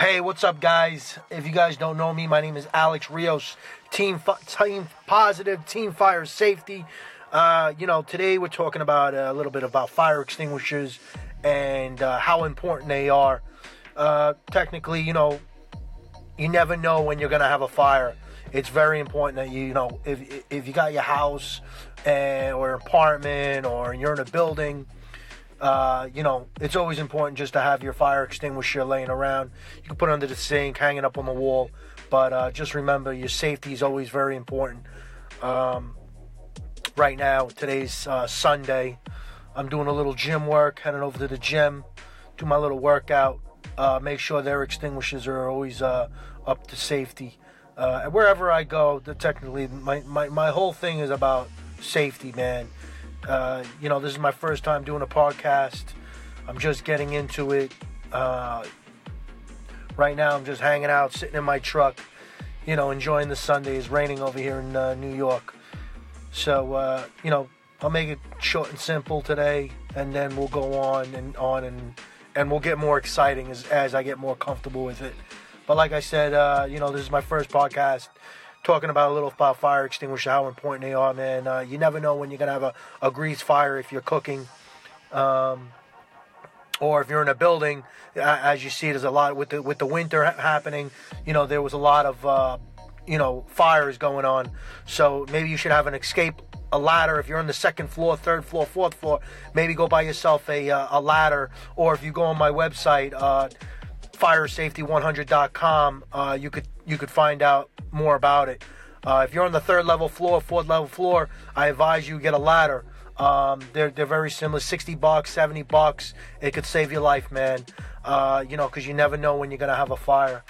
Hey, what's up, guys? If you guys don't know me, my name is Alex Rios, Team Team Positive, Team Fire Safety. Uh, you know, today we're talking about uh, a little bit about fire extinguishers and uh, how important they are. Uh, technically, you know, you never know when you're gonna have a fire. It's very important that you, you know, if if you got your house and, or apartment or you're in a building uh, you know, it's always important just to have your fire extinguisher laying around. You can put it under the sink, hanging up on the wall, but uh, just remember your safety is always very important. Um, right now, today's uh, Sunday. I'm doing a little gym work, heading over to the gym, do my little workout. Uh, make sure their extinguishers are always uh, up to safety. wherever I go, the, technically, my, my, my whole thing is about safety, man uh, you know, this is my first time doing a podcast. I'm just getting into it. Uh, right now, I'm just hanging out, sitting in my truck, you know, enjoying the Sunday. It's raining over here in uh, New York. So, uh, you know, I'll make it short and simple today, and then we'll go on and on and and we'll get more exciting as, as I get more comfortable with it. But like I said, uh, you know, this is my first podcast talking about a little about fire extinguisher, how important they are, man. Uh, you never know when you're gonna have a, a grease fire if you're cooking, um, or if you're in a building. As you see, there's a lot with the with the winter happening. You know, there was a lot of uh, you know fires going on. So maybe you should have an escape a ladder if you're on the second floor, third floor, fourth floor. Maybe go buy yourself a uh, a ladder, or if you go on my website. Uh, firesafety100.com uh, you could you could find out more about it. Uh, if you're on the third level floor, fourth level floor, I advise you get a ladder. Um, they're they're very similar, 60 bucks, 70 bucks. It could save your life, man. Uh, you know, because you never know when you're gonna have a fire.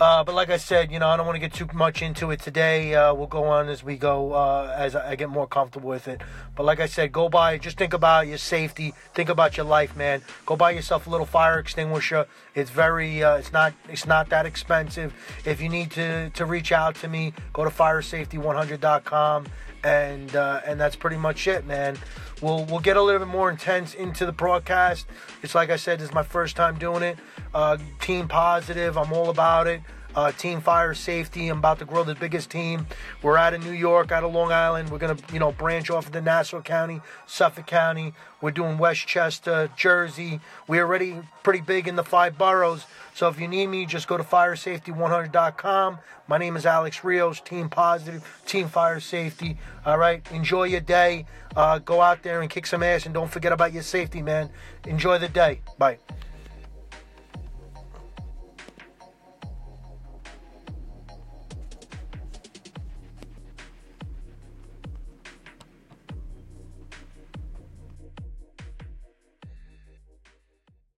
Uh, but like I said, you know, I don't want to get too much into it today. Uh, we'll go on as we go, uh, as I get more comfortable with it. But like I said, go buy. Just think about your safety. Think about your life, man. Go buy yourself a little fire extinguisher. It's very, uh, it's not, it's not that expensive. If you need to to reach out to me, go to firesafety100.com, and uh, and that's pretty much it, man. We'll we'll get a little bit more intense into the broadcast. It's like I said, this is my first time doing it. Uh, team positive. I'm all about it. Uh, team fire safety. I'm about to grow the biggest team. We're out of New York, out of Long Island. We're gonna, you know, branch off into Nassau County, Suffolk County. We're doing Westchester, Jersey. We're already pretty big in the five boroughs. So if you need me, just go to firesafety100.com. My name is Alex Rios, Team Positive, Team Fire Safety. All right, enjoy your day. Uh, go out there and kick some ass, and don't forget about your safety, man. Enjoy the day. Bye.